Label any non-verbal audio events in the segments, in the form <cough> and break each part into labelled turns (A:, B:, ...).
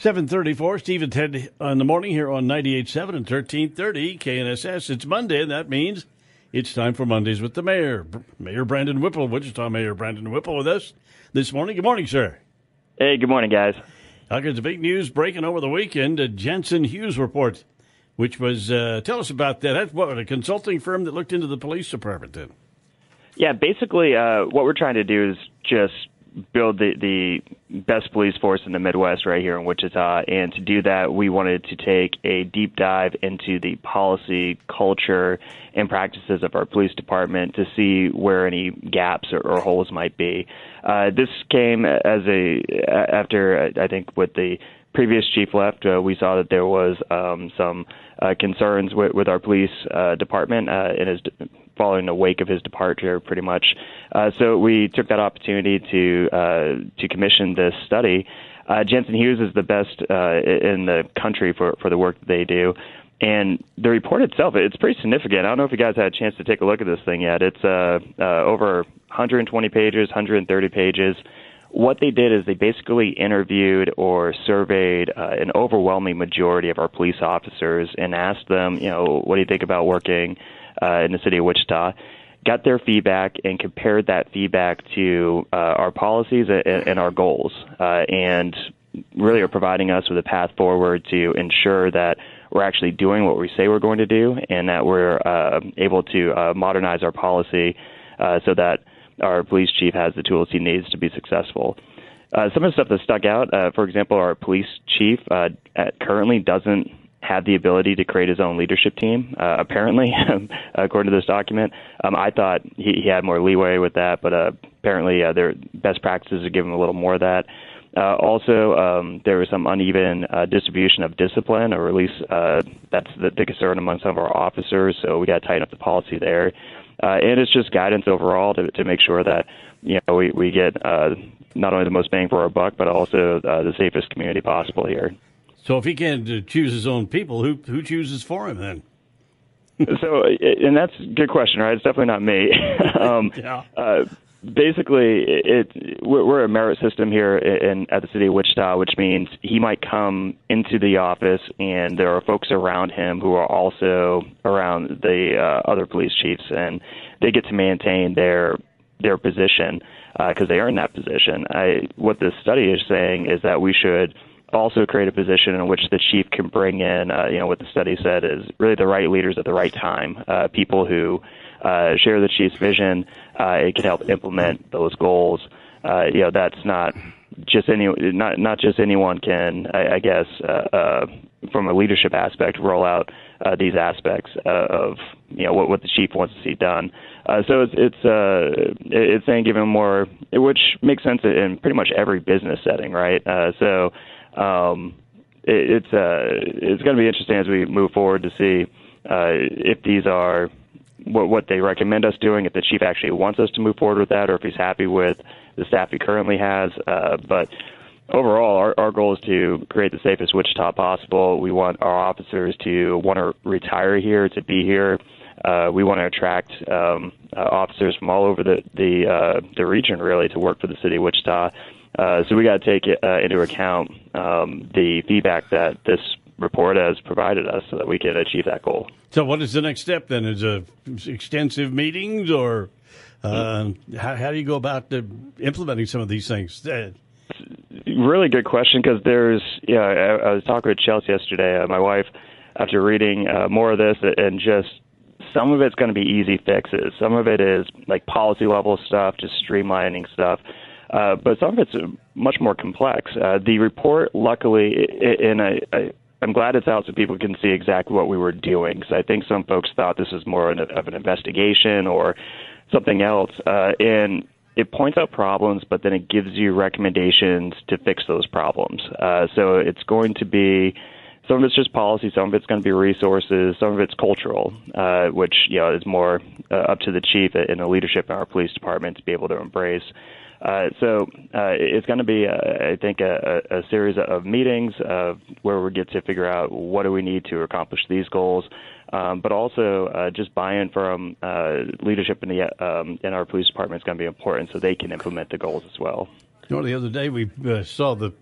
A: 734, Steve and Ted in the morning here on 98.7 and 1330 KNSS. It's Monday, and that means it's time for Mondays with the mayor. Mayor Brandon Whipple, Wichita Mayor Brandon Whipple with us this morning. Good morning, sir.
B: Hey, good morning, guys.
A: Kinds of big news breaking over the weekend. A Jensen Hughes report, which was, uh, tell us about that. That's what, a consulting firm that looked into the police department then?
B: Yeah, basically, uh, what we're trying to do is just build the, the best police force in the Midwest right here in Wichita. And to do that, we wanted to take a deep dive into the policy, culture, and practices of our police department to see where any gaps or, or holes might be. Uh, this came as a after I think with the previous chief left, uh, we saw that there was um, some uh, concerns with, with our police uh, department uh, in his following the wake of his departure, pretty much. Uh, so we took that opportunity to uh, to commission this study. Uh, Jensen Hughes is the best uh, in the country for for the work that they do. And the report itself, it's pretty significant. I don't know if you guys had a chance to take a look at this thing yet. It's uh, uh, over 120 pages, 130 pages. What they did is they basically interviewed or surveyed uh, an overwhelming majority of our police officers and asked them, you know, what do you think about working uh, in the city of Wichita? Got their feedback and compared that feedback to uh, our policies and, and our goals, uh, and really are providing us with a path forward to ensure that we're actually doing what we say we're going to do and that we're uh, able to uh, modernize our policy so that our police chief has the tools he needs to be successful. Uh, some of the stuff that stuck out, uh, for example, our police chief uh, currently doesn't have the ability to create his own leadership team. Uh, apparently, <laughs> according to this document, um, I thought he, he had more leeway with that, but uh, apparently, uh, their best practices give him a little more of that. Uh, also, um, there was some uneven uh, distribution of discipline, or at least uh, that's the, the concern among some of our officers. So we got to tighten up the policy there, uh, and it's just guidance overall to, to make sure that you know we we get uh, not only the most bang for our buck, but also uh, the safest community possible here.
A: So if he can't uh, choose his own people, who who chooses for him then?
B: so, and that's a good question, right? It's definitely not me. <laughs> um, <laughs> yeah. Basically, it, it we're a merit system here in at the city of Wichita, which means he might come into the office, and there are folks around him who are also around the uh, other police chiefs, and they get to maintain their their position because uh, they earn that position. I, what this study is saying is that we should also create a position in which the chief can bring in, uh, you know, what the study said is really the right leaders at the right time, uh, people who uh, share the chief's vision. Uh, it can help implement those goals. Uh, you know, that's not just any not not just anyone can, I, I guess, uh, uh, from a leadership aspect, roll out uh, these aspects uh, of you know what what the chief wants to see done. Uh, so it's it's uh, it's saying give him more, which makes sense in pretty much every business setting, right? Uh, so um, it, it's uh, it's going to be interesting as we move forward to see uh, if these are what, what they recommend us doing, if the chief actually wants us to move forward with that, or if he's happy with the staff he currently has. Uh, but overall, our, our goal is to create the safest Wichita possible. We want our officers to want to retire here, to be here. Uh, we want to attract um, uh, officers from all over the the, uh, the region, really, to work for the city of Wichita. Uh, so we got to take uh, into account um, the feedback that this report has provided us so that we can achieve that goal.
A: So, what is the next step then? Is it extensive meetings, or uh, how, how, do you go about the, implementing some of these things? Uh,
B: really good question because there's, yeah, I, I, was talking with Chelsea yesterday, uh, my wife, after reading uh, more of this, and just some of it's going to be easy fixes. Some of it is like policy level stuff, just streamlining stuff. Uh, but some of it's much more complex. Uh, the report, luckily, and I, I, I'm glad it's out so people can see exactly what we were doing. Because I think some folks thought this was more of an investigation or something else. Uh, and it points out problems, but then it gives you recommendations to fix those problems. Uh, so it's going to be some of it's just policy, some of it's going to be resources, some of it's cultural, uh, which you know is more uh, up to the chief and the leadership in our police department to be able to embrace. Uh, so uh, it's going to be, uh, I think, a, a, series of meetings where we get to figure out what do we need to accomplish these goals, um, but also uh, just buy-in from uh, leadership in the um, in our police department is going to be important, so they can implement the goals as well.
A: You know, the other day we saw the,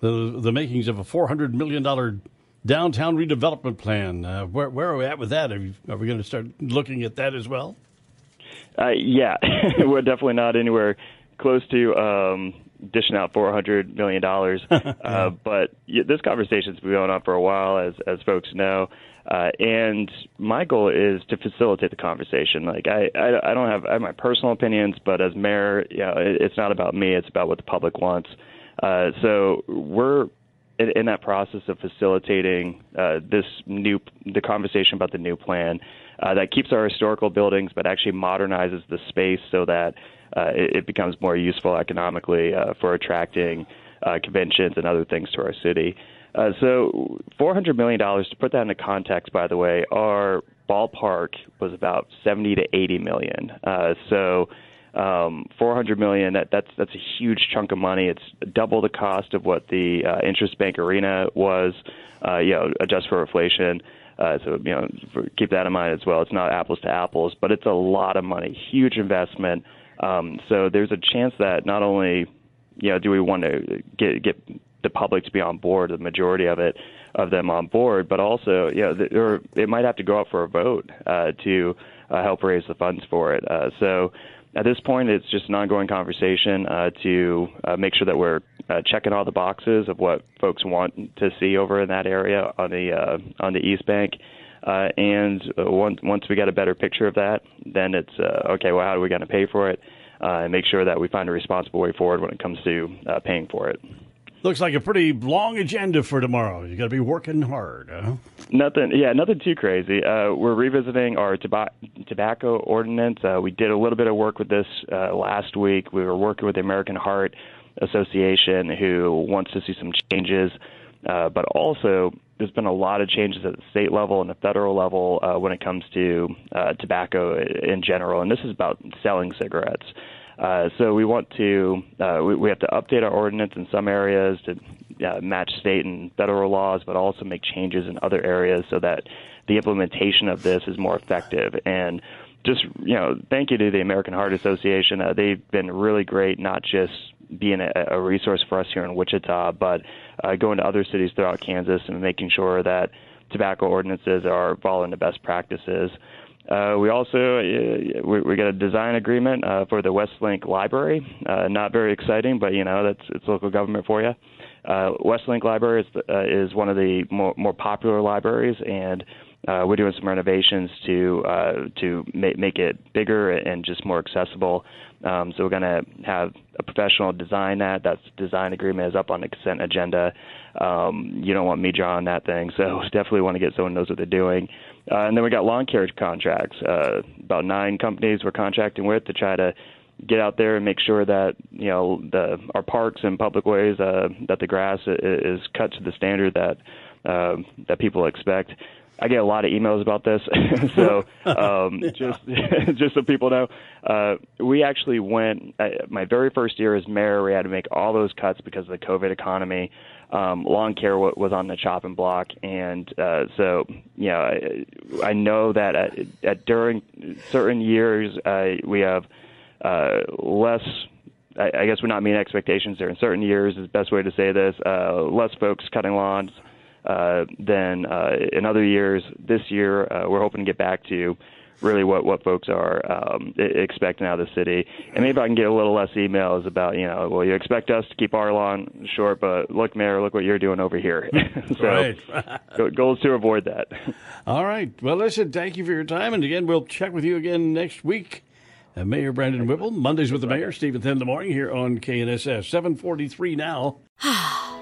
A: the the makings of a four hundred million dollar downtown redevelopment plan. where where are we at with that? Are, you, are we going to start looking at that as well?
B: yeah, <laughs> we're definitely not anywhere close to um, dishing out four hundred million dollars. <laughs> uh, but this conversation's been going on for a while, as as folks know. Uh, and my goal is to facilitate the conversation. Like I, I, I don't have, I have my personal opinions, but as mayor, you know, it, it's not about me. It's about what the public wants. Uh, so we're in, in that process of facilitating uh, this new, the conversation about the new plan uh, that keeps our historical buildings, but actually modernizes the space so that uh, it, it, becomes more useful economically uh, for attracting uh, conventions and other things to our city. Uh, so, $400 million, to put that into context, by the way, our ballpark was about 70 to 80 million. Uh, so, um, 400 million that that's that's a huge chunk of money. It's double the cost of what the uh, INTRUST Bank Arena was. Uh, you know, adjust for inflation. Uh, so you know, for, keep that in mind as well. It's not apples to apples, but it's a lot of money, huge investment. Um, so there's a chance that not only you know do we want to get get the public to be on board, the majority of it of them on board, but also you know there, it might have to go up for a vote uh, to uh, help raise the funds for it. Uh, so at this point, it's just an ongoing conversation uh, to uh, make sure that we're uh, checking all the boxes of what folks want to see over in that area on the on the East Bank. Uh, and uh, once once we get a better picture of that, then it's uh, okay. Well, how are we going to pay for it? Uh, and make sure that we find a responsible way forward when it comes to uh, paying for it.
A: Looks like a pretty long agenda for tomorrow. You got to be working hard, huh?
B: Nothing, yeah, nothing too crazy. Uh, we're revisiting our toba- tobacco ordinance. Uh, we did a little bit of work with this uh, last week. We were working with the American Heart Association, who wants to see some changes, uh, but also there's been a lot of changes at the state level and the federal level uh, when it comes to uh, tobacco in general, and this is about selling cigarettes. Uh, so we want to uh, we, we have to update our ordinance in some areas to uh, match state and federal laws, but also make changes in other areas so that the implementation of this is more effective. And just you know, thank you to the American Heart Association. Uh, they've been really great, not just being a, a resource for us here in Wichita, but uh, going to other cities throughout Kansas and making sure that tobacco ordinances are following the best practices. Uh, we also uh, we, we got a design agreement uh, for the Westlink Library. Uh, not very exciting, but you know that's it's local government for you. Uh, Westlink Library is, uh, is one of the more, more popular libraries, and uh, we're doing some renovations to uh, to make, make it bigger and just more accessible. Um, so we're going to have a professional design that. That design agreement is up on the consent agenda. Um, you don't want me drawing that thing, so <laughs> definitely want to get someone who knows what they're doing. Uh, and then we got lawn care contracts. Uh, about nine companies we're contracting with to try to get out there and make sure that you know the our parks and public ways uh, that the grass is cut to the standard that uh, that people expect. I get a lot of emails about this, <laughs> so um, <laughs> just <laughs> just so people know, uh, we actually went. Uh, my very first year as mayor, we had to make all those cuts because of the COVID economy. Um, lawn care w- was on the chopping block, and uh, so you know, I, I know that at, at during certain years uh, we have uh, less I, I guess we're not meeting expectations there. In certain years, is the best way to say this. Uh, less folks cutting lawns, uh, than uh, in other years. This year, uh, we're hoping to get back to really what what folks are um, expecting out of the city. And maybe I can get a little less emails about you know, well, you expect us to keep our lawn short, but look, Mayor, look what you're doing over here. <laughs> so, goals to avoid that. <laughs>
A: All right. Well, listen, thank you for your time, and again, we'll check with you again next week. Uh, mayor Brandon Whipple, Mondays with the Mayor, Steve and Ted in the morning here on KNSS. 743 now. <sighs> <sighs> <sighs>